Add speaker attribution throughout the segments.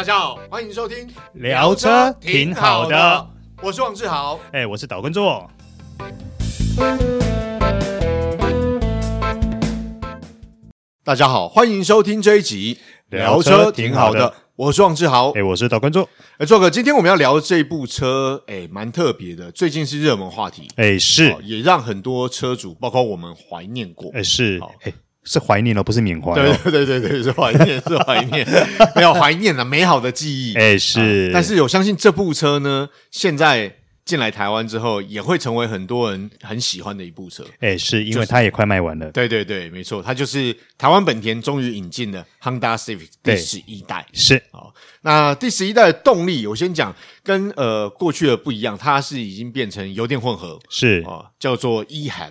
Speaker 1: 大家好，欢迎收听
Speaker 2: 聊车挺好的，
Speaker 1: 我是王志豪，
Speaker 2: 哎，我是岛根座。
Speaker 1: 大家好，欢迎收听这一集聊车挺好的，我是王志豪，
Speaker 2: 哎，我是岛根座，
Speaker 1: 哎，座哥，今天我们要聊的这部车，哎，蛮特别的，最近是热门话题，
Speaker 2: 哎，是，
Speaker 1: 也让很多车主，包括我们怀念过，
Speaker 2: 哎，是，哎。是怀念哦，不是缅怀。
Speaker 1: 对 对对对对，是怀念，是怀念，没有怀念啊美好的记忆。
Speaker 2: 哎，是、
Speaker 1: 啊。但是有相信这部车呢，现在进来台湾之后，也会成为很多人很喜欢的一部车。
Speaker 2: 哎，是因为它也快卖完了。
Speaker 1: 就是、对对对，没错，它就是台湾本田终于引进的 Honda Civic 第十一代。
Speaker 2: 是。
Speaker 1: 好，那第十一代的动力，我先讲，跟呃过去的不一样，它是已经变成油电混合。
Speaker 2: 是
Speaker 1: 啊，叫做 eHev。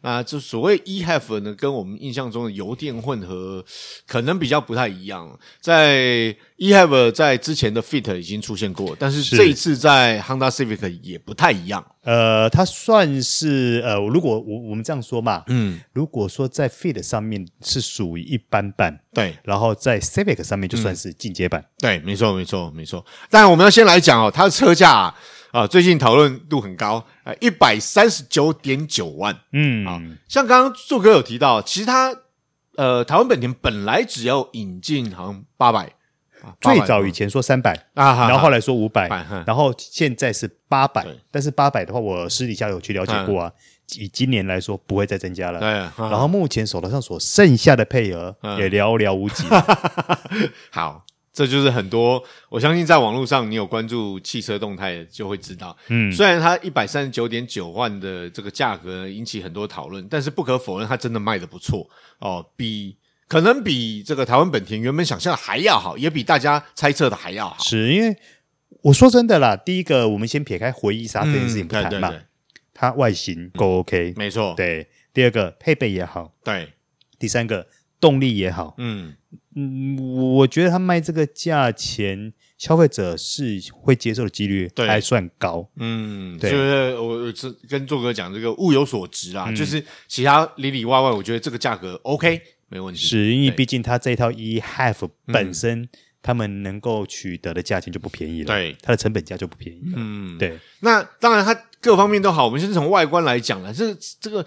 Speaker 1: 那就所谓 eHev 呢，跟我们印象中的油电混合可能比较不太一样。在 eHev 在之前的 Fit 已经出现过，但是这一次在 Honda Civic 也不太一样。
Speaker 2: 呃，它算是呃，如果我我们这样说嘛，
Speaker 1: 嗯，
Speaker 2: 如果说在 Fit 上面是属于一般版，
Speaker 1: 对，
Speaker 2: 然后在 Civic 上面就算是进阶版，
Speaker 1: 嗯，对，没错，没错，没错。但我们要先来讲哦，它的车价啊。啊，最近讨论度很高，呃，一百三十九点九万，
Speaker 2: 嗯，
Speaker 1: 啊，像刚刚柱哥有提到，其实他呃，台湾本田本来只要引进好像八百，
Speaker 2: 最早以前说三百啊，然后后来说五百，然后现在是八百，但是八百的话，我私底下有去了解过啊，以今年来说不会再增加了，对，然后目前手头上所剩下的配额也寥寥无几，
Speaker 1: 好。这就是很多，我相信在网络上你有关注汽车动态就会知道，嗯，虽然它一百三十九点九万的这个价格引起很多讨论，但是不可否认它真的卖的不错哦，比可能比这个台湾本田原本想象的还要好，也比大家猜测的还要好。
Speaker 2: 是因为我说真的啦，第一个我们先撇开回忆杀这件事情不谈嘛，嗯、对对对，它外形够 OK，
Speaker 1: 没错，
Speaker 2: 对。第二个配备也好，
Speaker 1: 对。
Speaker 2: 第三个动力也好，
Speaker 1: 嗯。
Speaker 2: 嗯，我觉得他卖这个价钱，消费者是会接受的几率还算高。
Speaker 1: 嗯，对，就是我是跟做哥讲这个物有所值啊，嗯、就是其他里里外外，我觉得这个价格 OK 没问题。
Speaker 2: 是因为毕竟它这一套 E Half 本身，嗯、他们能够取得的价钱就不便宜了，
Speaker 1: 对，
Speaker 2: 它的成本价就不便宜了。
Speaker 1: 嗯，
Speaker 2: 对。
Speaker 1: 那当然，它各方面都好。我们先从外观来讲了，这这个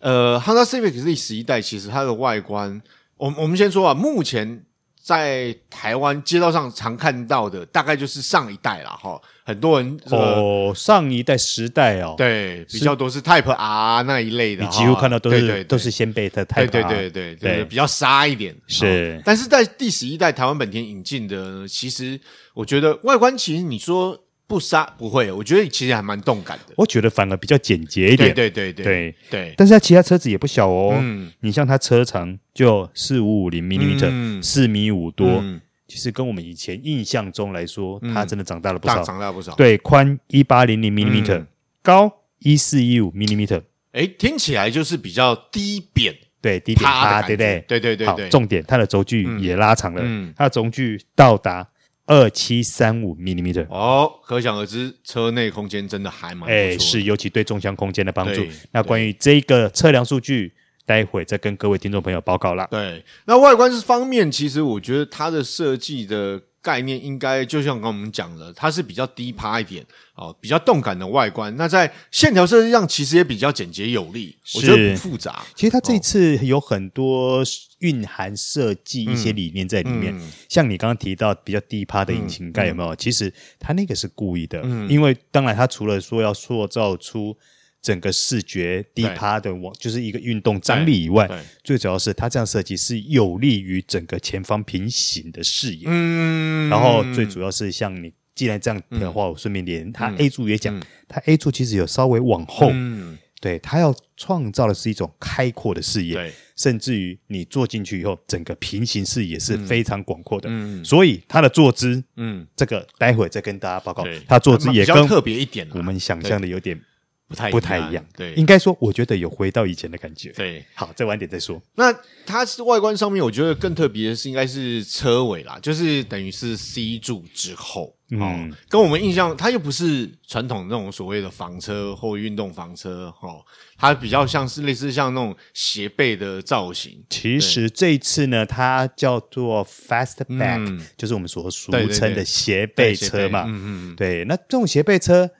Speaker 1: 呃，Honda Civic 第十一代，其实它的外观。我我们先说啊，目前在台湾街道上常看到的，大概就是上一代了哈。很多人、这个、
Speaker 2: 哦，上一代时代哦，
Speaker 1: 对，比较多是 Type R 那一类的，
Speaker 2: 你几乎看到都是都是先辈的 Type R，
Speaker 1: 对对对对对，对比较沙一点
Speaker 2: 是。
Speaker 1: 但是在第十一代台湾本田引进的，其实我觉得外观其实你说。不杀不会，我觉得其实还蛮动感的。
Speaker 2: 我觉得反而比较简洁一点。
Speaker 1: 对对对对
Speaker 2: 对
Speaker 1: 对。
Speaker 2: 但是它其他车子也不小哦。
Speaker 1: 嗯。
Speaker 2: 你像它车长就四五五零 millimeter，四米五多。嗯。其实跟我们以前印象中来说，它真的长大了不少。
Speaker 1: 长大不少。
Speaker 2: 对，宽一八零零 millimeter，高一四一五 millimeter。
Speaker 1: 哎，听起来就是比较低扁。
Speaker 2: 对，低扁趴，对不对？
Speaker 1: 对对对。
Speaker 2: 好，重点，它的轴距也拉长了。嗯。它的轴距到达。二七三五 millimeter
Speaker 1: 哦，可想而知，车内空间真的还蛮。
Speaker 2: 哎，是，尤其对中箱空间的帮助。那关于这个测量数据，待会再跟各位听众朋友报告啦。
Speaker 1: 对，那外观方面，其实我觉得它的设计的。概念应该就像刚刚我们讲的，它是比较低趴一点哦，比较动感的外观。那在线条设计上，其实也比较简洁有力，我觉得不复杂。
Speaker 2: 其实它这次有很多蕴含设计一些理念在里面，嗯嗯、像你刚刚提到比较低趴的引擎盖有没有？其实它那个是故意的，嗯、因为当然它除了说要塑造出。整个视觉低趴的往就是一个运动张力以外，最主要是它这样设计是有利于整个前方平行的视野。嗯，然后最主要是像你既然这样的话，我顺便连它 A 柱也讲，它 A 柱其实有稍微往后，嗯，对，它要创造的是一种开阔的视野，对，甚至于你坐进去以后，整个平行视野是非常广阔的。嗯，所以它的坐姿，嗯，这个待会再跟大家报告，它坐姿也比较
Speaker 1: 特别一点，
Speaker 2: 我们想象的有点。
Speaker 1: 不太
Speaker 2: 不太一样，
Speaker 1: 对，
Speaker 2: 应该说，我觉得有回到以前的感觉。
Speaker 1: 对，
Speaker 2: 好，再晚点再说。
Speaker 1: 那它是外观上面，我觉得更特别的是，应该是车尾啦，就是等于是 C 柱之后嗯、哦，跟我们印象，它又不是传统那种所谓的房车或运动房车，哦，它比较像是类似像那种斜背的造型。
Speaker 2: 其实这一次呢，它叫做 Fastback，、嗯、就是我们所俗称的斜背车嘛。嗯嗯，对，那这种斜背车。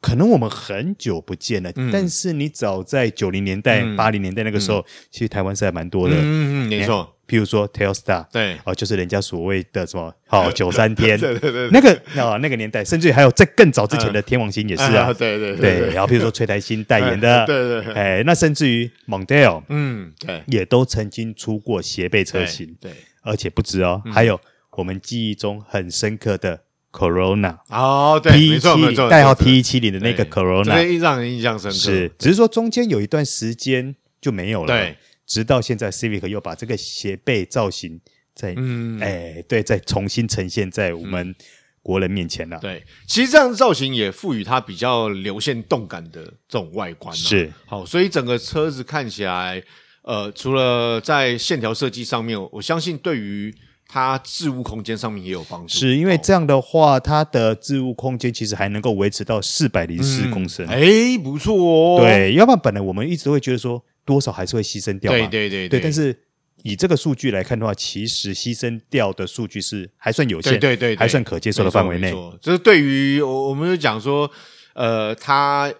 Speaker 2: 可能我们很久不见了，嗯、但是你早在九零年代、八零、嗯、年代那个时候，嗯、其实台湾是还蛮多的。
Speaker 1: 嗯嗯，没错。
Speaker 2: 譬如说 Telstar，
Speaker 1: 对，
Speaker 2: 哦，就是人家所谓的什么好 九三天，
Speaker 1: 对对对，
Speaker 2: 那个啊那个年代，甚至还有在更早之前的天王星也是啊，
Speaker 1: 对对对。
Speaker 2: 然后譬如说崔台新代言的，
Speaker 1: 对对，
Speaker 2: 哎，那甚至于 Mondeo，
Speaker 1: 嗯，对，
Speaker 2: 也都曾经出过斜背车型，
Speaker 1: 对，
Speaker 2: 而且不止哦，还有我们记忆中很深刻的。Corona
Speaker 1: 哦，对，T 一七零
Speaker 2: 代号 T 一七零的那个 Corona，
Speaker 1: 这让人印象深刻。
Speaker 2: 是，只是说中间有一段时间就没有了，
Speaker 1: 对，
Speaker 2: 直到现在，Civic 又把这个斜背造型再，嗯，哎，对，再重新呈现在我们国人面前了。
Speaker 1: 对，其实这样的造型也赋予它比较流线动感的这种外观。
Speaker 2: 是，
Speaker 1: 好，所以整个车子看起来，呃，除了在线条设计上面，我相信对于它置物空间上面也有帮助，
Speaker 2: 是因为这样的话，它的置物空间其实还能够维持到四百零四公升，
Speaker 1: 哎、嗯，不错哦。
Speaker 2: 对，要不然本来我们一直会觉得说多少还是会牺牲掉嘛，
Speaker 1: 对对对对。
Speaker 2: 对，但是以这个数据来看的话，其实牺牲掉的数据是还算有限，
Speaker 1: 对对，对对，
Speaker 2: 还算可接受的范围内。
Speaker 1: 就是对于我，我们就讲说，呃，它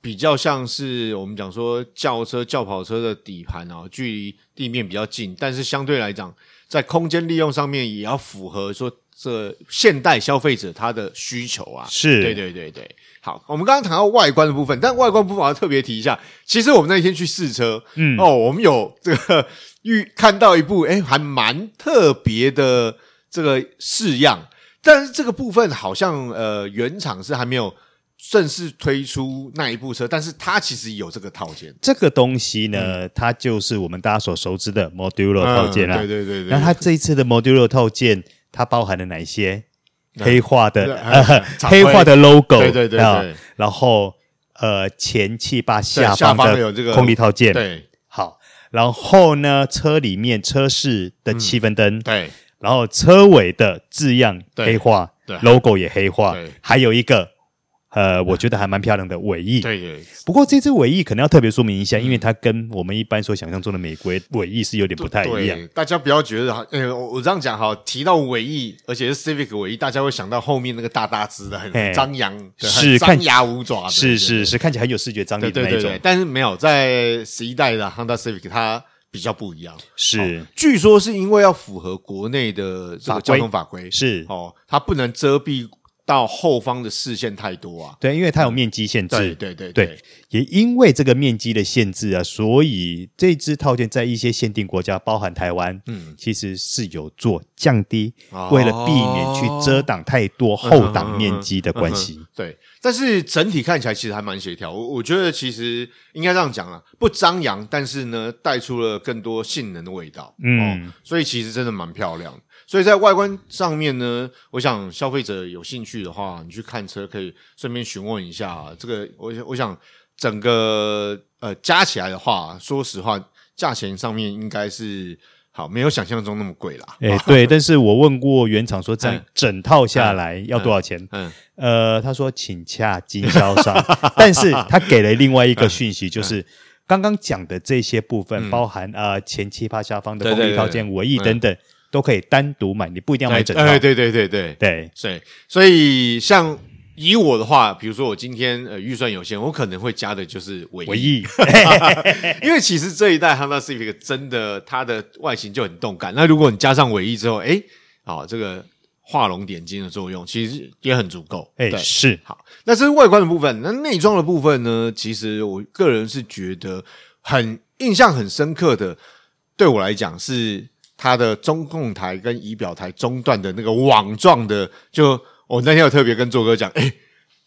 Speaker 1: 比较像是我们讲说轿车、轿跑车的底盘啊，距离地面比较近，但是相对来讲。在空间利用上面也要符合说这现代消费者他的需求啊，
Speaker 2: 是
Speaker 1: 对对对对。好，我们刚刚谈到外观的部分，但外观部分我要特别提一下，其实我们那天去试车，嗯哦，我们有这个预看到一部诶还蛮特别的这个式样，但是这个部分好像呃原厂是还没有。正式推出那一部车，但是它其实有这个套件。
Speaker 2: 这个东西呢，嗯、它就是我们大家所熟知的 Modulo 套件啦、啊嗯。对对对对。那它这一次的 Modulo 套件，它包含了哪些？黑化的、黑化的 logo，
Speaker 1: 对对对，对。
Speaker 2: 然后呃，前气坝下方的空力套件。
Speaker 1: 对。
Speaker 2: 好，然后呢，车里面车室的气氛灯、嗯。
Speaker 1: 对。
Speaker 2: 然后车尾的字样黑化
Speaker 1: 对
Speaker 2: ，logo 也黑化。
Speaker 1: 对。
Speaker 2: 还有一个。呃，我觉得还蛮漂亮的尾翼。
Speaker 1: 对对。
Speaker 2: 不过这只尾翼可能要特别说明一下，因为它跟我们一般所想象中的美国尾翼是有点不太一样。
Speaker 1: 大家不要觉得哈，呃，我这样讲哈，提到尾翼，而且是 Civic 尾翼，大家会想到后面那个大大只的、很张扬、
Speaker 2: 是
Speaker 1: 张牙舞爪的，
Speaker 2: 是是是，看起来很有视觉张力的那种。对对对。但
Speaker 1: 是没有，在十一代的 Honda Civic 它比较不一样。
Speaker 2: 是，
Speaker 1: 据说是因为要符合国内的这个交通法规，
Speaker 2: 是
Speaker 1: 哦，它不能遮蔽。到后方的视线太多啊，
Speaker 2: 对，因为它有面积限制，
Speaker 1: 对对对对，对，
Speaker 2: 也因为这个面积的限制啊，所以这支套件在一些限定国家，包含台湾，嗯，其实是有做降低，哦、为了避免去遮挡太多后挡面积的关系，
Speaker 1: 嗯嗯嗯嗯嗯，对。但是整体看起来其实还蛮协调，我我觉得其实应该这样讲啊，不张扬，但是呢带出了更多性能的味道，嗯，哦、所以其实真的蛮漂亮。所以在外观上面呢，我想消费者有兴趣的话，你去看车可以顺便询问一下这个。我我想整个呃加起来的话，说实话，价钱上面应该是好，没有想象中那么贵啦。
Speaker 2: 哎，对，但是我问过原厂说，整整套下来要多少钱？嗯，呃，他说请洽经销商，但是他给了另外一个讯息，就是刚刚讲的这些部分，包含呃前气坝下方的空力套件、尾翼等等。都可以单独买，你不一定要买整套。
Speaker 1: 对对对对。对。对，所以所以像以我的话，比如说我今天呃预算有限，我可能会加的就是尾翼，
Speaker 2: 尾翼
Speaker 1: 因为其实这一代 Honda Civic 真的它的外形就很动感。那如果你加上尾翼之后，哎，好，这个画龙点睛的作用其实也很足够。
Speaker 2: 哎，是
Speaker 1: 好。那这是外观的部分，那内装的部分呢？其实我个人是觉得很印象很深刻的，对我来讲是。它的中控台跟仪表台中段的那个网状的，就我那天有特别跟做哥讲，诶，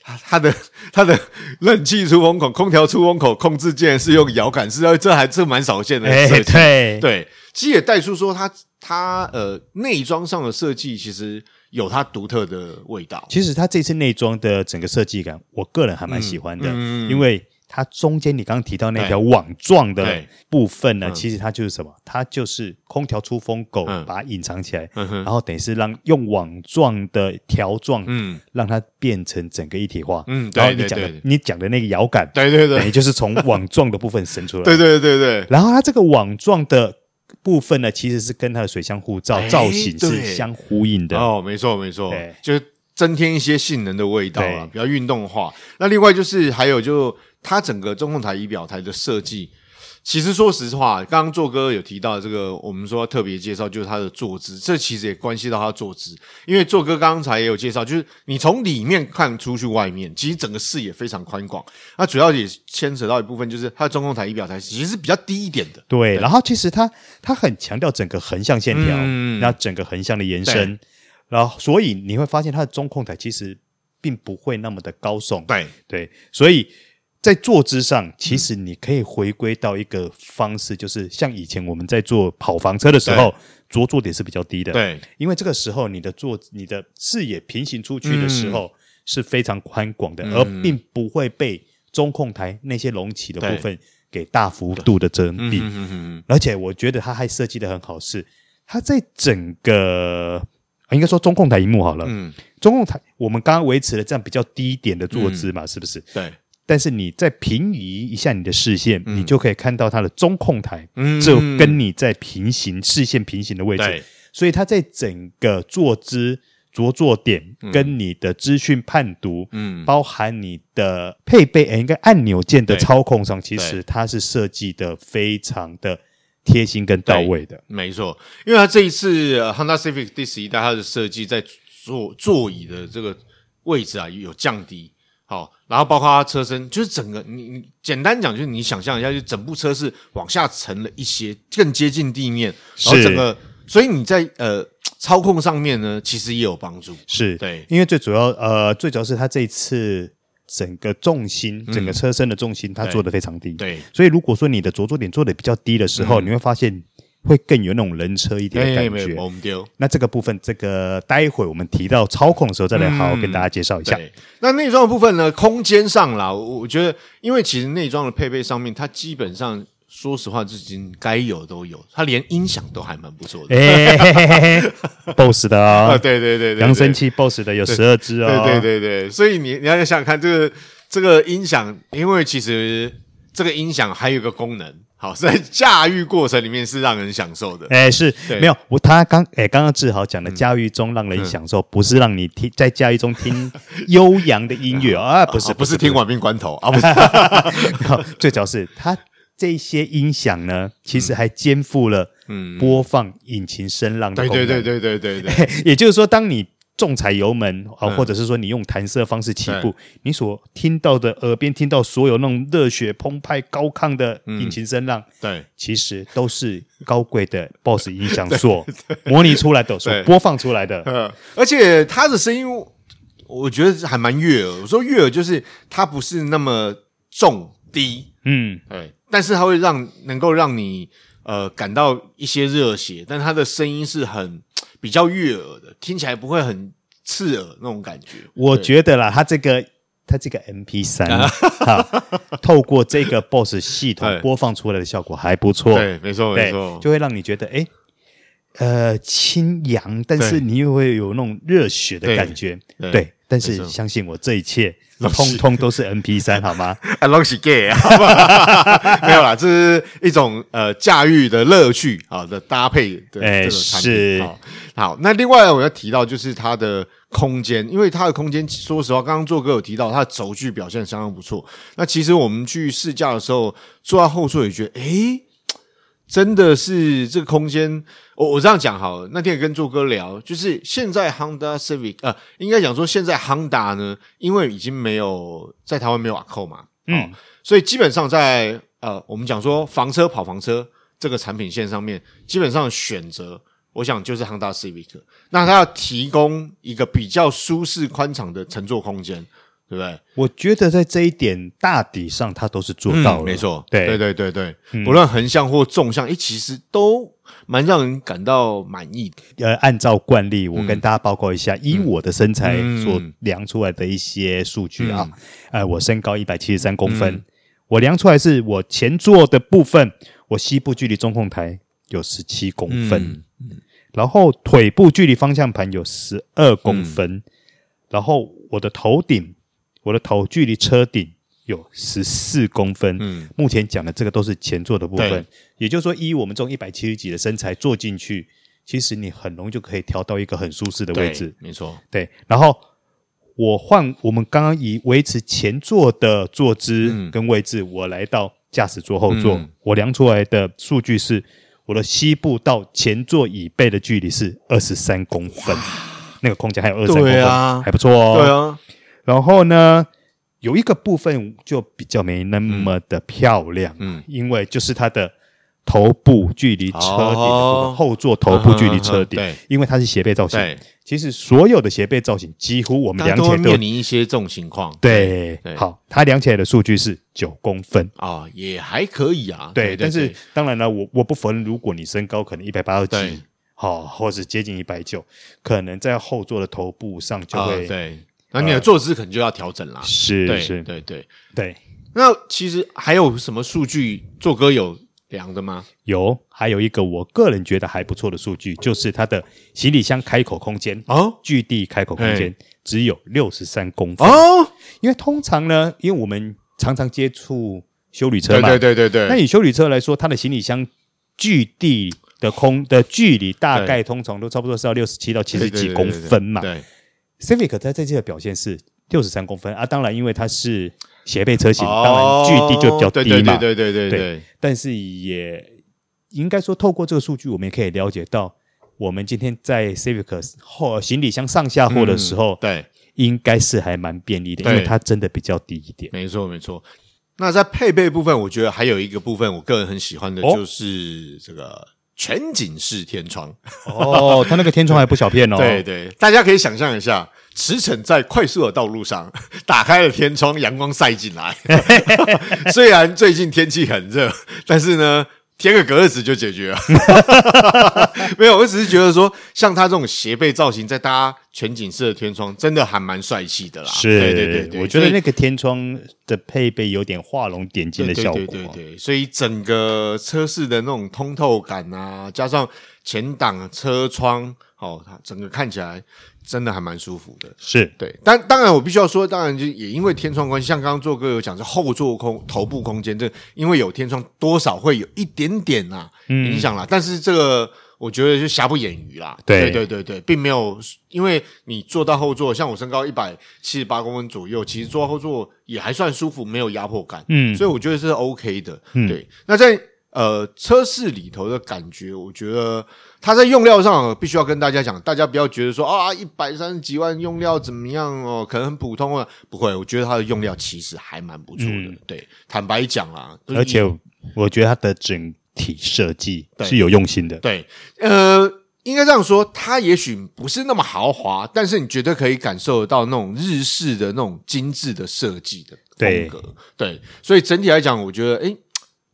Speaker 1: 他他的他的冷气出风口、空调出风口控制键是用摇杆式，这还这蛮少见的设计。
Speaker 2: 对
Speaker 1: 对，其实也带出说它它呃内装上的设计其实有它独特的味道。
Speaker 2: 其实它这次内装的整个设计感，我个人还蛮喜欢的，因为。它中间你刚刚提到那条网状的部分呢，其实它就是什么？它就是空调出风口，把它隐藏起来，然后等于是让用网状的条状，嗯，让它变成整个一体化。嗯，然后你讲的你讲的那个摇杆，
Speaker 1: 对对对，
Speaker 2: 等于就是从网状的部分伸出来。
Speaker 1: 对对对对。
Speaker 2: 然后它这个网状的部分呢，其实是跟它的水箱护罩造型是相呼应的。
Speaker 1: 哦，没错没错，就是增添一些性能的味道啊，比较运动化。那另外就是还有就。它整个中控台仪表台的设计，其实说实话，刚刚做哥有提到这个，我们说特别介绍就是它的坐姿，这其实也关系到它的坐姿，因为做哥刚才也有介绍，就是你从里面看出去外面，其实整个视野非常宽广。那主要也牵扯到一部分，就是它的中控台仪表台其实是比较低一点的。
Speaker 2: 对，对然后其实它它很强调整个横向线条，嗯，然后整个横向的延伸，然后所以你会发现它的中控台其实并不会那么的高耸。
Speaker 1: 对
Speaker 2: 对，所以。在坐姿上，其实你可以回归到一个方式，就是像以前我们在坐跑房车的时候，着坐点是比较低的。
Speaker 1: 对，
Speaker 2: 因为这个时候你的坐、你的视野平行出去的时候是非常宽广的，而并不会被中控台那些隆起的部分给大幅度的遮蔽。而且我觉得它还设计的很好，是它在整个应该说中控台萤幕好了，嗯，中控台我们刚刚维持了这样比较低一点的坐姿嘛，是不是？
Speaker 1: 对。
Speaker 2: 但是你再平移一下你的视线，嗯、你就可以看到它的中控台，就跟你在平行视线平行的位置。对。所以它在整个坐姿着坐点跟你的资讯判读，嗯，包含你的配备，应该按钮键的操控上，其实它是设计的非常的贴心跟到位的。
Speaker 1: 没错，因为它这一次呃 Honda Civic 第十一代它的设计在座座椅的这个位置啊有降低。好，然后包括它车身，就是整个你你简单讲，就是你想象一下，就整部车是往下沉了一些，更接近地面，然后整个，所以你在呃操控上面呢，其实也有帮助。
Speaker 2: 是
Speaker 1: 对，
Speaker 2: 因为最主要呃最主要是它这一次整个重心，整个车身的重心，它做的非常低。
Speaker 1: 对，
Speaker 2: 所以如果说你的着座点做的比较低的时候，嗯、你会发现。会更有那种人车一点的感觉。那这个部分，这个待会我们提到操控的时候，再来好好跟大家介绍一下。
Speaker 1: 那内装的部分呢？空间上啦，我觉得，因为其实内装的配备上面，它基本上说实话，至今该有都有，它连音响都还蛮不错的。
Speaker 2: 哎，BOSS 的啊，
Speaker 1: 对对对
Speaker 2: 对，扬声器 BOSS 的有十二支哦。
Speaker 1: 对对对对，所以你你要想想看，这个这个音响，因为其实这个音响还有一个功能。好，在驾驭过程里面是让人享受的。
Speaker 2: 哎，是没有我他刚哎，刚刚志豪讲的驾驭中让人享受，不是让你听在驾驭中听 悠扬的音乐啊，不是，
Speaker 1: 不是听《亡命关头》啊，不是。
Speaker 2: 最主要是他这些音响呢，其实还肩负了嗯播放引擎声浪的功能。
Speaker 1: 对对对对对对，
Speaker 2: 也就是说，当你。重踩油门啊，或者是说你用弹射方式起步，嗯、你所听到的耳边听到所有那种热血澎湃、高亢的引擎声浪，
Speaker 1: 嗯、对，
Speaker 2: 其实都是高贵的 BOSS 音响所 模拟出来的，所播放出来的。
Speaker 1: 嗯，而且它的声音，我觉得还蛮悦耳。我说悦耳就是它不是那么重低，嗯，对，但是它会让能够让你呃感到一些热血，但它的声音是很。比较悦耳的，听起来不会很刺耳那种感觉。
Speaker 2: 我觉得啦，它这个它这个 MP 三、啊，透过这个 BOSS 系统播放出来的效果还不错。
Speaker 1: 对，没错没错，
Speaker 2: 就会让你觉得哎，呃，清扬，但是你又会有那种热血的感觉。对，但是相信我，这一切通通都是 MP 三 好吗？
Speaker 1: 啊，拢是假，没有啦，这是一种呃驾驭的乐趣啊的搭配的这个产品。好，那另外我要提到就是它的空间，因为它的空间，说实话，刚刚做哥有提到它的轴距表现相当不错。那其实我们去试驾的时候，坐在后座也觉得，诶，真的是这个空间。我我这样讲好了，那天也跟做哥聊，就是现在 Honda Civic，呃，应该讲说现在 Honda 呢，因为已经没有在台湾没有 Accord 嘛，嗯、哦，所以基本上在呃，我们讲说房车跑房车这个产品线上面，基本上选择。我想就是 Honda Civic，那它要提供一个比较舒适宽敞的乘坐空间，对不对？
Speaker 2: 我觉得在这一点大体上，他都是做到了。
Speaker 1: 没错，对对对对对，不论横向或纵向，诶，其实都蛮让人感到满意的。
Speaker 2: 呃，按照惯例，我跟大家报告一下，以我的身材所量出来的一些数据啊，呃，我身高一百七十三公分。我量出来是我前座的部分，我膝部距离中控台有十七公分，然后腿部距离方向盘有十二公分，嗯、然后我的头顶，我的头距离车顶有十四公分。嗯，目前讲的这个都是前座的部分，对也就是说，依我们这种一百七十几的身材坐进去，其实你很容易就可以调到一个很舒适的位置。
Speaker 1: 没错，
Speaker 2: 对，然后。我换我们刚刚以维持前座的坐姿跟位置，嗯、我来到驾驶座后座，嗯、我量出来的数据是，我的膝部到前座椅背的距离是二十三公分，那个空间还有二十三公分，啊、还不错哦。
Speaker 1: 对啊，
Speaker 2: 然后呢，有一个部分就比较没那么的漂亮，嗯，因为就是它的。头部距离车顶的部分，哦、后座头部距离车顶，对，因为它是斜背造型。对，其实所有的斜背造型，几乎我们量起来都
Speaker 1: 面临一些这种情况。
Speaker 2: 对，对好，它量起来的数据是九公分
Speaker 1: 啊、哦，也还可以啊。
Speaker 2: 对，但是当然了，我我不否认，如果你身高可能一百八十几，好，或者接近一百九，可能在后座的头部上就会、哦、
Speaker 1: 对，那你的坐姿可能就要调整啦。
Speaker 2: 是是，
Speaker 1: 是对对
Speaker 2: 对。
Speaker 1: 那其实还有什么数据，做歌有？量的吗？
Speaker 2: 有，还有一个我个人觉得还不错的数据，就是它的行李箱开口空间哦，距地开口空间只有六十三公分哦。因为通常呢，因为我们常常接触修理车嘛，
Speaker 1: 对对对对对。
Speaker 2: 那以修理车来说，它的行李箱距地的空的距离大概通常都差不多是要六十七到七十几公分嘛。对，对，对，对，对，Civic 它在这个表现是六十三公分啊，当然因为它是。斜背车型，当然距地就比较低嘛。
Speaker 1: 对对对对对。
Speaker 2: 但是也应该说，透过这个数据，我们也可以了解到，我们今天在 Civic 后行李箱上下货的时候，对，应该是还蛮便利的，因为它真的比较低一点。
Speaker 1: 没错没错。那在配备部分，我觉得还有一个部分，我个人很喜欢的就是这个全景式天窗。
Speaker 2: 哦，它那个天窗还不小片哦。
Speaker 1: 对对，大家可以想象一下。驰骋在快速的道路上，打开了天窗，阳光晒进来。虽然最近天气很热，但是呢，贴个隔热纸就解决了。没有，我只是觉得说，像它这种斜背造型，再搭全景式的天窗，真的还蛮帅气的啦。
Speaker 2: 是，
Speaker 1: 对对对对，
Speaker 2: 我觉得那个天窗的配备有点画龙点睛的效果。
Speaker 1: 对对对对，所以整个车室的那种通透感啊，加上前挡车窗，哦，它整个看起来。真的还蛮舒服的，
Speaker 2: 是
Speaker 1: 对，但当然我必须要说，当然就也因为天窗关系，像刚刚做哥有讲，是后座空头部空间，这因为有天窗，多少会有一点点啊影响啦。嗯、但是这个我觉得就瑕不掩瑜啦，对对对对，并没有，因为你坐到后座，像我身高一百七十八公分左右，其实坐到后座也还算舒服，没有压迫感，嗯，所以我觉得是 OK 的，嗯、对。那在呃车室里头的感觉，我觉得。它在用料上必须要跟大家讲，大家不要觉得说啊，一百三十几万用料怎么样哦，可能很普通啊。不会，我觉得它的用料其实还蛮不错的。嗯、对，坦白讲啊，
Speaker 2: 而且我觉得它的整体设计是有用心的。
Speaker 1: 对，呃，应该这样说，它也许不是那么豪华，但是你绝对可以感受得到那种日式的那种精致的设计的风格。对，对，所以整体来讲，我觉得，诶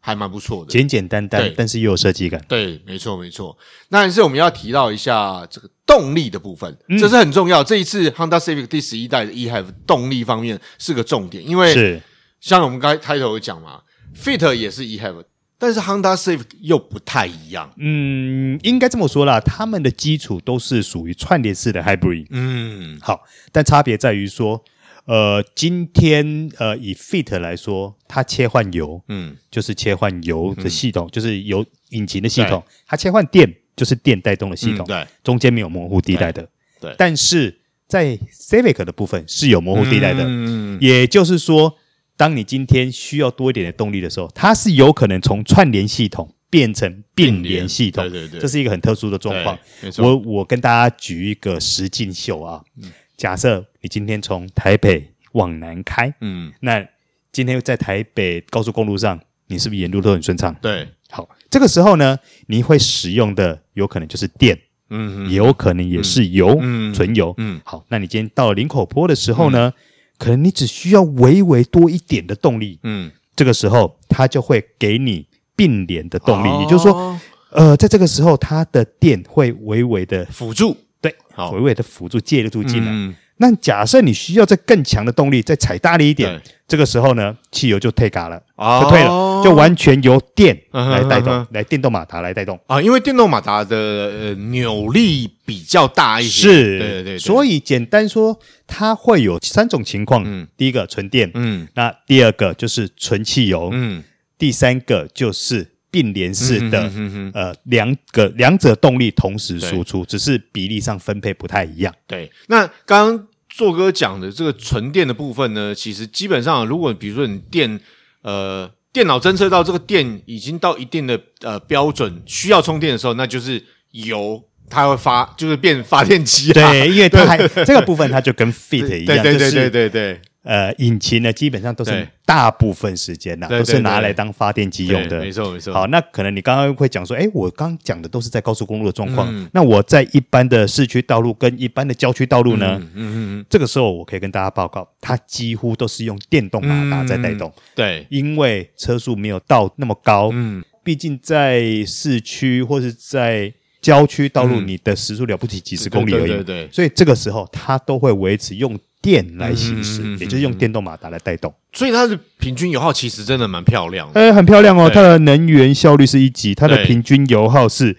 Speaker 1: 还蛮不错的，
Speaker 2: 简简单单，但是又有设计感。
Speaker 1: 对，没错，没错。但是我们要提到一下这个动力的部分，嗯、这是很重要。这一次 Honda Civic 第十一代的 eHev 动力方面是个重点，因为是像我们刚才开头有讲嘛，Fit 也是 eHev，但是 Honda Civic 又不太一样。
Speaker 2: 嗯，应该这么说啦，他们的基础都是属于串联式的 Hybrid。嗯，好，但差别在于说。呃，今天呃，以 Fit 来说，它切换油，嗯，就是切换油的系统，嗯、就是油引擎的系统；它切换电，就是电带动的系统。嗯、对，中间没有模糊地带的。对，但是在 Civic 的部分是有模糊地带的。嗯，也就是说，当你今天需要多一点的动力的时候，它是有可能从串联系统变成并联系统。对对对，这是一个很特殊的状况。我我跟大家举一个实境秀啊。嗯假设你今天从台北往南开，嗯，那今天在台北高速公路上，你是不是沿路都很顺畅？
Speaker 1: 对，
Speaker 2: 好，这个时候呢，你会使用的有可能就是电，嗯，也有可能也是油，嗯，纯油，嗯，好，那你今天到了林口坡的时候呢，可能你只需要微微多一点的动力，嗯，这个时候它就会给你并联的动力，也就是说，呃，在这个时候它的电会微微的辅助。对，好，微微的辅助介入进来，嗯、那假设你需要再更强的动力，再踩大力一点，这个时候呢，汽油就退嘎了，就退了，就完全由电来带动，来电动马达来带动。
Speaker 1: 啊，因为电动马达的呃扭力比较大一些，
Speaker 2: 是，对对对。所以简单说，它会有三种情况，嗯，第一个纯电，嗯，那第二个就是纯汽油，嗯，第三个就是并联式的，呃，两个两者动力同时输出，只是比例上分配不太一样。
Speaker 1: 对，那刚刚。做哥讲的这个纯电的部分呢，其实基本上，如果比如说你电呃电脑侦测到这个电已经到一定的呃标准，需要充电的时候，那就是油它会发，就是变发电机。
Speaker 2: 对，因为它还 这个部分它就跟 fit 一样，
Speaker 1: 对对对对对对。
Speaker 2: 呃，引擎呢，基本上都是大部分时间呐，都是拿来当发电机用的。
Speaker 1: 没错，没错。
Speaker 2: 好，那可能你刚刚会讲说，哎，我刚讲的都是在高速公路的状况。嗯、那我在一般的市区道路跟一般的郊区道路呢？嗯嗯嗯。这个时候，我可以跟大家报告，它几乎都是用电动马达在带动。
Speaker 1: 嗯、对，
Speaker 2: 因为车速没有到那么高。嗯。毕竟在市区或是在郊区道路，你的时速了不起几十公里而已。对对对。所以这个时候，它都会维持用。电来行驶，嗯、也就是用电动马达来带动，
Speaker 1: 所以它的平均油耗其实真的蛮漂亮的。
Speaker 2: 呃，很漂亮哦，它的能源效率是一级，它的平均油耗是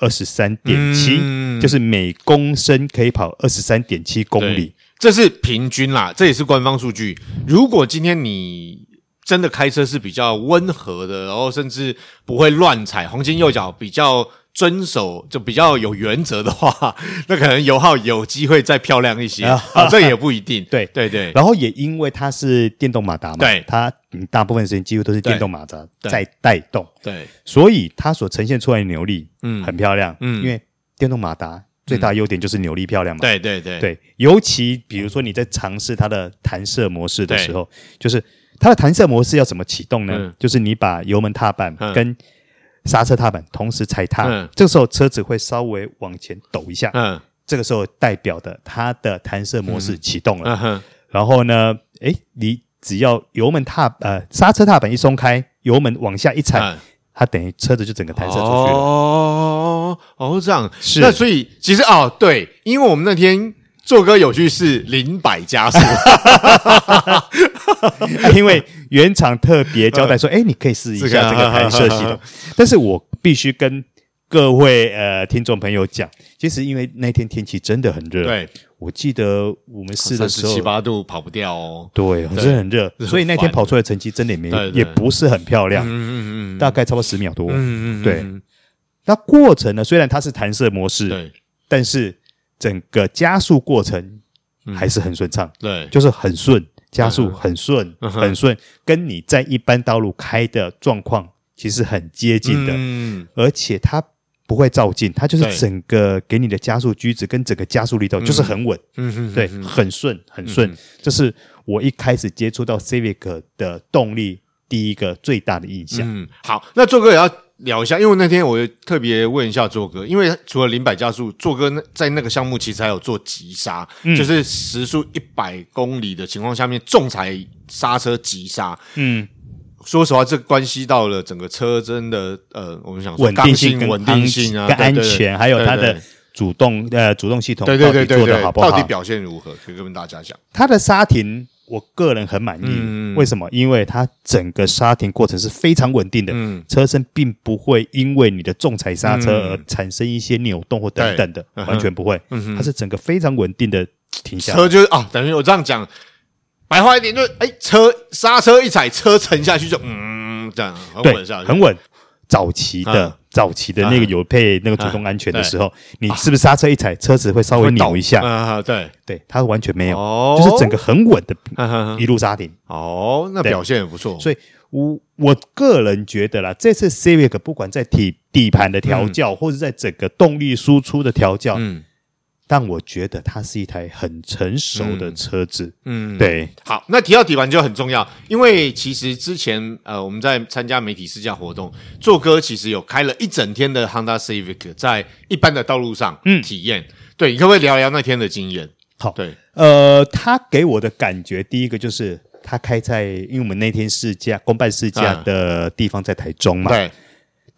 Speaker 2: 二十三点七，就是每公升可以跑二十三点七公里，
Speaker 1: 这是平均啦，这也是官方数据。如果今天你真的开车是比较温和的，然后甚至不会乱踩，黄金右脚比较。遵守就比较有原则的话，那可能油耗有机会再漂亮一些啊，这也不一定。
Speaker 2: 对。对对，然后也因为它是电动马达嘛，对，它大部分时间几乎都是电动马达在带动，对，所以它所呈现出来的扭力，嗯，很漂亮，嗯，因为电动马达最大优点就是扭力漂亮嘛，
Speaker 1: 对对对。
Speaker 2: 对，尤其比如说你在尝试它的弹射模式的时候，就是它的弹射模式要怎么启动呢？就是你把油门踏板跟刹车踏板同时踩踏，嗯、这个时候车子会稍微往前抖一下，嗯，这个时候代表的它的弹射模式启动了。嗯、然后呢，诶，你只要油门踏呃刹车踏板一松开，油门往下一踩，嗯、它等于车子就整个弹射出去了。
Speaker 1: 哦哦，这样是那所以其实哦对，因为我们那天。做歌有趣是零百加速，
Speaker 2: 因为原厂特别交代说，哎，你可以试一下这个弹射系统。但是我必须跟各位呃听众朋友讲，其实因为那天天气真的很热，对，我记得我们试的时候
Speaker 1: 七八度跑不掉哦，
Speaker 2: 对，真的很热，所以那天跑出来的成绩真的也没也不是很漂亮，嗯嗯嗯，大概超过十秒多，嗯嗯，对。那过程呢，虽然它是弹射模式，对，但是。整个加速过程还是很顺畅，嗯、对，就是很顺，加速很顺，嗯、很顺，跟你在一般道路开的状况其实很接近的，嗯，而且它不会照进，它就是整个给你的加速举止跟整个加速力道就是很稳，嗯，对，很顺，很顺，嗯、这是我一开始接触到 Civic 的动力第一个最大的印象。
Speaker 1: 嗯，好，那做哥也要。聊一下，因为那天我特别问一下做哥，因为除了零百加速，做哥那在那个项目其实还有做急刹，嗯、就是时速一百公里的情况下面重踩刹车急刹。嗯，说实话，这关系到了整个车真的呃，我们想说
Speaker 2: 稳定性、
Speaker 1: 稳定性啊、跟
Speaker 2: 安全，还有它的主动呃主动系统，
Speaker 1: 对对对对对，做的好不好？到底表现如何？可以跟大家讲。
Speaker 2: 它的刹停。我个人很满意，嗯、为什么？因为它整个刹停过程是非常稳定的，嗯、车身并不会因为你的重踩刹车而产生一些扭动或等等的，嗯、完全不会。嗯、它是整个非常稳定的停下。
Speaker 1: 车就是啊，等于我这样讲，白话一点就是，哎，车刹车一踩，车沉下去就嗯，这样很稳下去，
Speaker 2: 很稳。早期的。嗯早期的那个有配那个主动安全的时候，你是不是刹车一踩，车子会稍微扭一下？
Speaker 1: 啊，对。
Speaker 2: 对，它完全没有，就是整个很稳的，一路刹停。
Speaker 1: 哦，那表现也不错。
Speaker 2: 所以，我我个人觉得啦，这次 Civic 不管在底底盘的调教，或者在整个动力输出的调教，嗯。但我觉得它是一台很成熟的车子，嗯，对。
Speaker 1: 好，那提到底盘就很重要，因为其实之前呃我们在参加媒体试驾活动，做哥其实有开了一整天的 Honda Civic 在一般的道路上嗯。体验，嗯、对，你可不可以聊聊那天的经验？
Speaker 2: 好，对，呃，他给我的感觉，第一个就是他开在，因为我们那天试驾公办试驾的地方在台中嘛，嗯、对。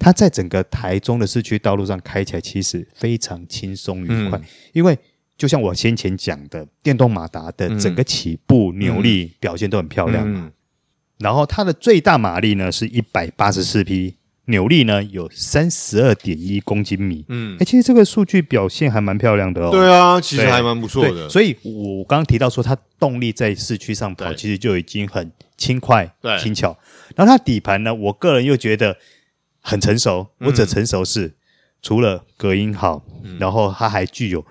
Speaker 2: 它在整个台中的市区道路上开起来其实非常轻松愉快，嗯、因为就像我先前讲的，电动马达的整个起步扭力表现都很漂亮。嗯嗯、然后它的最大马力呢是一百八十四匹。扭力呢有三十二点一公斤米，嗯，哎，其实这个数据表现还蛮漂亮的哦。
Speaker 1: 对啊，其实还蛮不错的。
Speaker 2: 所以我刚刚提到说，它动力在市区上跑，其实就已经很轻快、轻巧。然后它底盘呢，我个人又觉得很成熟。或者成熟是除了隔音好，然后它还具有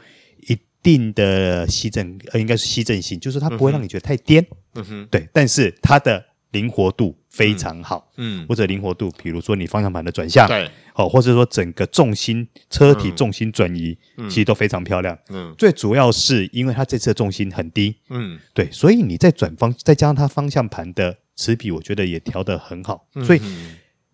Speaker 2: 一定的吸震，呃，应该是吸震性，就是它不会让你觉得太颠。嗯哼，对，但是它的。灵活度非常好，嗯，或者灵活度，比如说你方向盘的转向，对，哦，或者说整个重心车体重心转移，嗯，其实都非常漂亮，嗯，最主要是因为它这次的重心很低，嗯，对，所以你在转方，再加上它方向盘的齿比，我觉得也调得很好，所以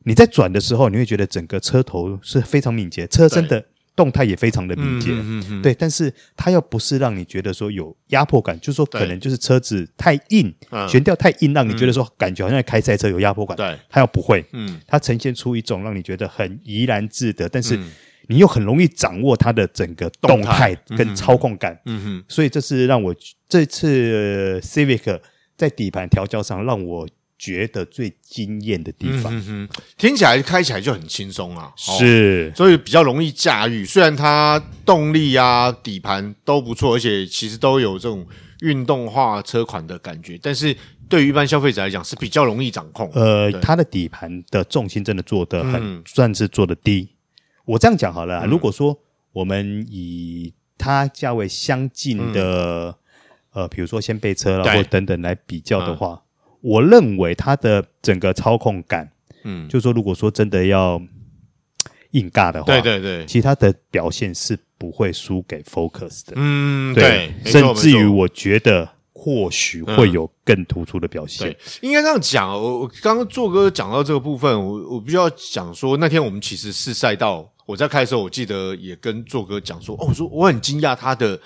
Speaker 2: 你在转的时候，你会觉得整个车头是非常敏捷，车身的。动态也非常的敏捷，嗯嗯嗯、对，但是它又不是让你觉得说有压迫感，就是说可能就是车子太硬，悬吊太硬，让你觉得说感觉好像在开赛车有压迫感。对，它又不会，嗯，它呈现出一种让你觉得很怡然自得，但是你又很容易掌握它的整个动态跟操控感。嗯哼，所以这是让我这次 Civic 在底盘调教上让我。觉得最惊艳的地方，嗯、哼哼
Speaker 1: 听起来开起来就很轻松啊，
Speaker 2: 是、
Speaker 1: 哦，所以比较容易驾驭。虽然它动力啊、底盘都不错，而且其实都有这种运动化车款的感觉，但是对于一般消费者来讲是比较容易掌控。
Speaker 2: 呃，它的底盘的重心真的做得很，嗯、算是做得低。我这样讲好了，嗯、如果说我们以它价位相近的，嗯、呃，比如说掀背车啦对或等等来比较的话。嗯我认为它的整个操控感，嗯，就是说如果说真的要硬尬的话，
Speaker 1: 对对对，
Speaker 2: 其他的表现是不会输给 Focus 的，
Speaker 1: 嗯，对，
Speaker 2: 对甚至于我觉得或许会有更突出的表现。
Speaker 1: 对，应该这样讲。我我刚刚做哥讲到这个部分，我我必须要讲说，那天我们其实是赛道，我在开的时候，我记得也跟做哥讲说，哦，我说我很惊讶他的。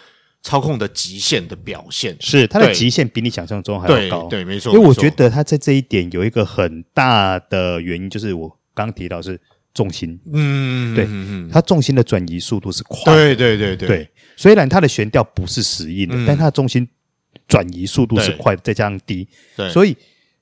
Speaker 1: 操控的极限的表现。
Speaker 2: 是它的极限比你想象中还要高，
Speaker 1: 对，对，没错。
Speaker 2: 因为我觉得它在这一点有一个很大的原因，就是我刚刚提到是重心，嗯，对，它重心的转移速度是快，
Speaker 1: 对，对，对，对，对。
Speaker 2: 虽然它的悬吊不是死硬的，但它的重心转移速度是快的，再加上低，对，所以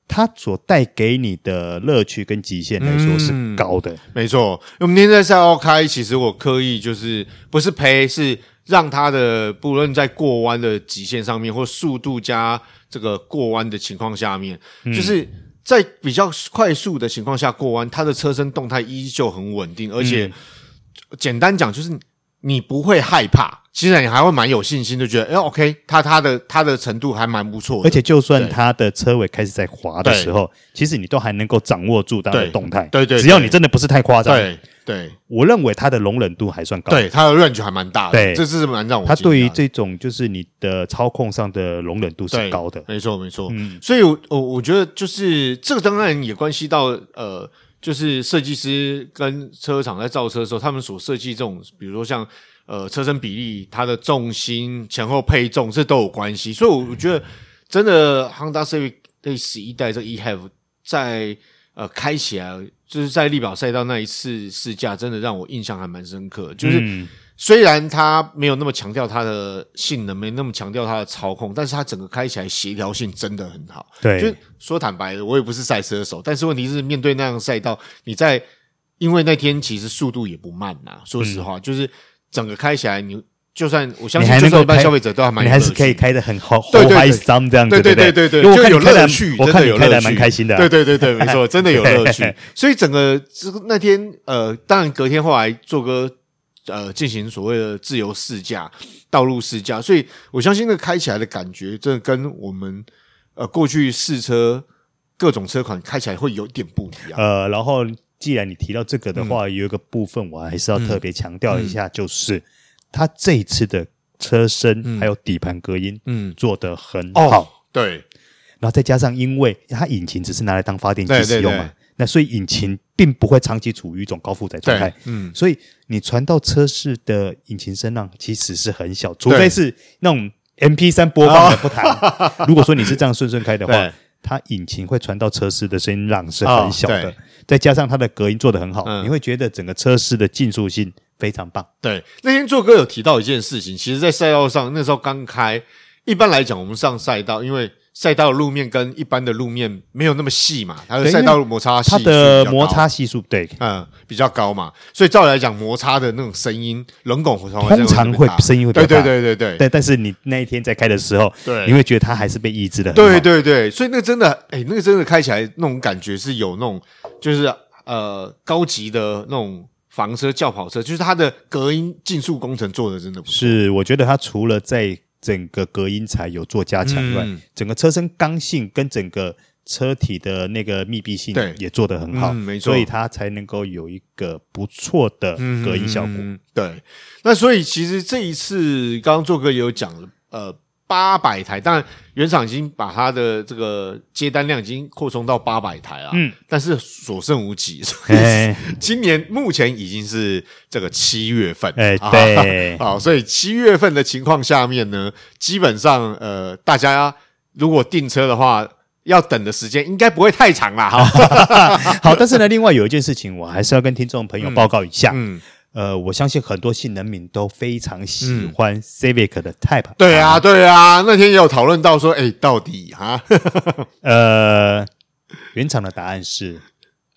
Speaker 2: 它所带给你的乐趣跟极限来说是高的，
Speaker 1: 没错。我们今天在赛道开，其实我刻意就是不是赔是。让它的不论在过弯的极限上面，或速度加这个过弯的情况下面，嗯、就是在比较快速的情况下过弯，它的车身动态依旧很稳定，而且、嗯、简单讲就是你不会害怕，其实你还会蛮有信心，就觉得哎，OK，它它的它的程度还蛮不错的，
Speaker 2: 而且就算它的车尾开始在滑的时候，其实你都还能够掌握住它的动态，
Speaker 1: 对，对对，
Speaker 2: 只要你真的不是太夸张。
Speaker 1: 对对，
Speaker 2: 我认为它的容忍度还算高。
Speaker 1: 对，它的 range 还蛮大的。对，这是蛮让我。
Speaker 2: 它对于这种就是你的操控上的容忍度是高的。
Speaker 1: 没错，没错。嗯，所以，我我我觉得就是这个，当然也关系到呃，就是设计师跟车厂在造车的时候，他们所设计这种，比如说像呃车身比例、它的重心、前后配重，这都有关系。所以，我觉得真的 Honda Civic 第十一代这 E have 在呃开起来。就是在力宝赛道那一次试驾，真的让我印象还蛮深刻。就是虽然它没有那么强调它的性能，没那么强调它的操控，但是它整个开起来协调性真的很好。
Speaker 2: 对，
Speaker 1: 就说坦白的，我也不是赛车手，但是问题是面对那样赛道，你在因为那天其实速度也不慢呐。说实话，嗯、就是整个开起来你。就算我相信，就算一般消费者都还蛮，
Speaker 2: 你还是可以开的很好，
Speaker 1: 对对对，
Speaker 2: 这样子，
Speaker 1: 对对对对对，就有乐趣，
Speaker 2: 我看你开的蛮开心的，
Speaker 1: 对对对对，没错，真的有乐趣。所以整个这个那天，呃，当然隔天后来做个呃进行所谓的自由试驾、道路试驾，所以我相信那个开起来的感觉，真的跟我们呃过去试车各种车款开起来会有点不一样。
Speaker 2: 呃，然后既然你提到这个的话，有一个部分我还是要特别强调一下，就是。它这一次的车身还有底盘隔音，嗯，做得很好，
Speaker 1: 哦，对。
Speaker 2: 然后再加上，因为它引擎只是拿来当发电机使用嘛，那所以引擎并不会长期处于一种高负载状态，嗯。所以你传到车室的引擎声浪其实是很小，除非是那种 M P 三播放的不谈。如果说你是这样顺顺开的话，它引擎会传到车室的声音浪是很小的。再加上它的隔音做得很好，你会觉得整个车室的竞速性。非常棒。
Speaker 1: 对，那天做哥有提到一件事情，其实，在赛道上那时候刚开，一般来讲，我们上赛道，因为赛道的路面跟一般的路面没有那么细嘛，它的赛道摩擦系
Speaker 2: 它的摩擦系数对，
Speaker 1: 嗯，比较高嘛，所以照理来讲，摩擦的那种声音，轮拱通
Speaker 2: 常会声音会比较大，
Speaker 1: 对对对对。对。
Speaker 2: 但，但是你那一天在开的时候，
Speaker 1: 对，
Speaker 2: 你会觉得它还是被抑制的。
Speaker 1: 对对对，所以那个真的，哎，那个真的开起来那种感觉是有那种，就是呃高级的那种房车、轿跑车，就是它的隔音竞速工程做的真的不错。
Speaker 2: 是，我觉得它除了在整个隔音材有做加强嗯、整个车身刚性跟整个车体的那个密闭性也做得很好，
Speaker 1: 嗯、没错，
Speaker 2: 所以它才能够有一个不错的隔音效果。
Speaker 1: 嗯、对，那所以其实这一次刚刚做哥也有讲了，呃。八百台，当然原厂已经把它的这个接单量已经扩充到八百台了，嗯，但是所剩无几，所以今年目前已经是这个七月份，
Speaker 2: 哎，对，
Speaker 1: 好，所以七月份的情况下面呢，基本上呃，大家如果订车的话，要等的时间应该不会太长了，哈，
Speaker 2: 好，但是呢，另外有一件事情，我还是要跟听众朋友报告一下，嗯。嗯呃，我相信很多新人民都非常喜欢 Civic 的 Type、嗯。
Speaker 1: 对啊，对啊，那天也有讨论到说，哎，到底哈？
Speaker 2: 呃，原厂的答案是，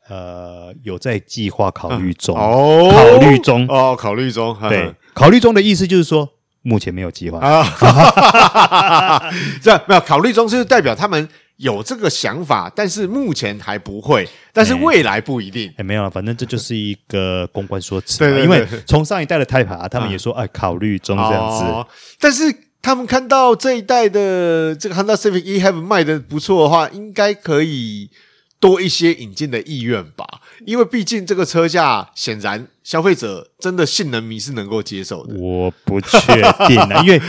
Speaker 2: 呃，有在计划考虑中，考虑中，
Speaker 1: 哦，考虑中。
Speaker 2: 对，考虑中的意思就是说，目前没有计划啊。
Speaker 1: 这没有考虑中，就是代表他们。有这个想法，但是目前还不会，但是未来不一定。
Speaker 2: 哎，没有了，反正这就是一个公关说辞。对，对，对，因为从上一代的 Type R，他们也说，哎，考虑中这样子。
Speaker 1: 哦。但是他们看到这一代的这个 Honda Civic e-HEV 卖的不错的话，应该可以多一些引进的意愿吧？因为毕竟这个车价，显然消费者真的性能迷是能够接受的。
Speaker 2: 我不确定啊，因为。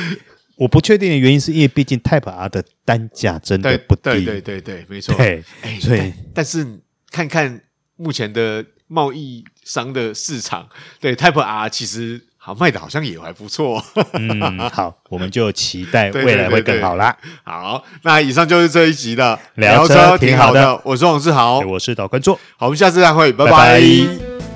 Speaker 2: 我不确定的原因是因为毕竟 Type R 的单价真的不低，
Speaker 1: 对对对对，没错。对，所以。但是看看目前的贸易商的市场，对 Type R 其实好卖的，好像也还不错。
Speaker 2: 嗯，好，我们就期待未来会更好啦。
Speaker 1: 好，那以上就是这一集的聊车挺好的，我是王志豪，
Speaker 2: 我是导观众，
Speaker 1: 好，我们下次再会，拜拜。拜拜。